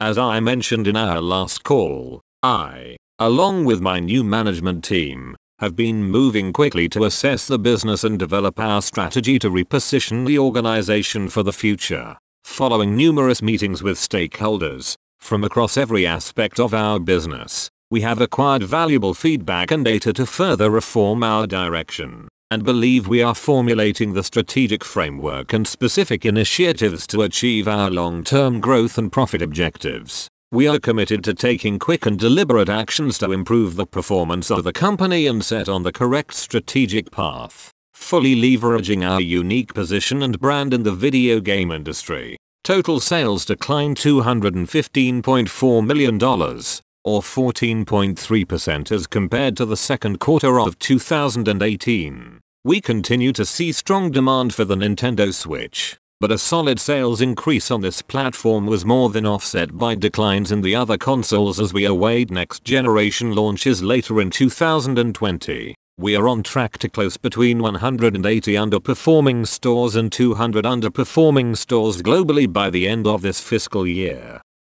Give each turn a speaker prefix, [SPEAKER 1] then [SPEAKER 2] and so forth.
[SPEAKER 1] As I mentioned in our last call, I, along with my new management team, have been moving quickly to assess the business and develop our strategy to reposition the organization for the future. Following numerous meetings with stakeholders from across every aspect of our business, we have acquired valuable feedback and data to further reform our direction and believe we are formulating the strategic framework and specific initiatives to achieve our long-term growth and profit objectives. We are committed to taking quick and deliberate actions to improve the performance of the company and set on the correct strategic path, fully leveraging our unique position and brand in the video game industry. Total sales declined $215.4 million, or 14.3% as compared to the second quarter of 2018. We continue to see strong demand for the Nintendo Switch, but a solid sales increase on this platform was more than offset by declines in the other consoles as we await next generation launches later in 2020. We are on track to close between 180 underperforming stores and 200 underperforming stores globally by the end of this fiscal year.